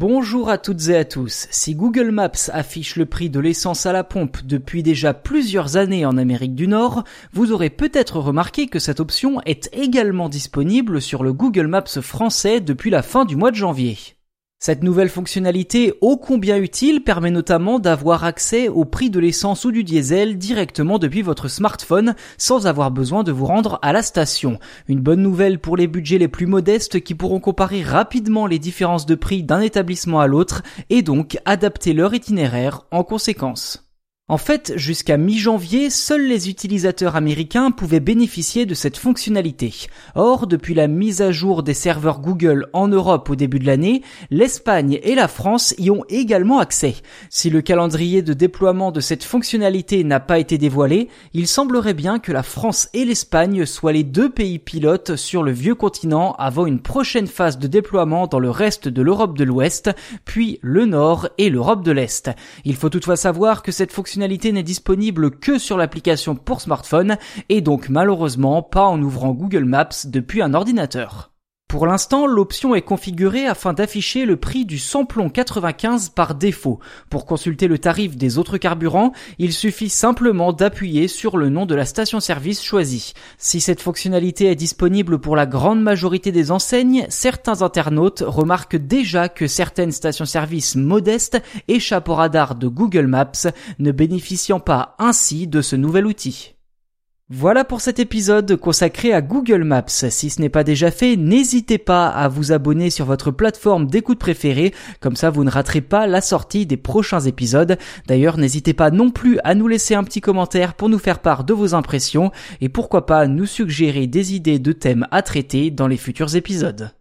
Bonjour à toutes et à tous. Si Google Maps affiche le prix de l'essence à la pompe depuis déjà plusieurs années en Amérique du Nord, vous aurez peut-être remarqué que cette option est également disponible sur le Google Maps français depuis la fin du mois de janvier. Cette nouvelle fonctionnalité ô combien utile permet notamment d'avoir accès au prix de l'essence ou du diesel directement depuis votre smartphone sans avoir besoin de vous rendre à la station. Une bonne nouvelle pour les budgets les plus modestes qui pourront comparer rapidement les différences de prix d'un établissement à l'autre et donc adapter leur itinéraire en conséquence. En fait, jusqu'à mi-janvier, seuls les utilisateurs américains pouvaient bénéficier de cette fonctionnalité. Or, depuis la mise à jour des serveurs Google en Europe au début de l'année, l'Espagne et la France y ont également accès. Si le calendrier de déploiement de cette fonctionnalité n'a pas été dévoilé, il semblerait bien que la France et l'Espagne soient les deux pays pilotes sur le vieux continent avant une prochaine phase de déploiement dans le reste de l'Europe de l'Ouest, puis le Nord et l'Europe de l'Est. Il faut toutefois savoir que cette fonctionnalité n'est disponible que sur l'application pour smartphone et donc malheureusement pas en ouvrant Google Maps depuis un ordinateur. Pour l'instant, l'option est configurée afin d'afficher le prix du samplon 95 par défaut. Pour consulter le tarif des autres carburants, il suffit simplement d'appuyer sur le nom de la station-service choisie. Si cette fonctionnalité est disponible pour la grande majorité des enseignes, certains internautes remarquent déjà que certaines stations-service modestes échappent au radar de Google Maps, ne bénéficiant pas ainsi de ce nouvel outil. Voilà pour cet épisode consacré à Google Maps. Si ce n'est pas déjà fait, n'hésitez pas à vous abonner sur votre plateforme d'écoute préférée, comme ça vous ne raterez pas la sortie des prochains épisodes. D'ailleurs, n'hésitez pas non plus à nous laisser un petit commentaire pour nous faire part de vos impressions et pourquoi pas nous suggérer des idées de thèmes à traiter dans les futurs épisodes.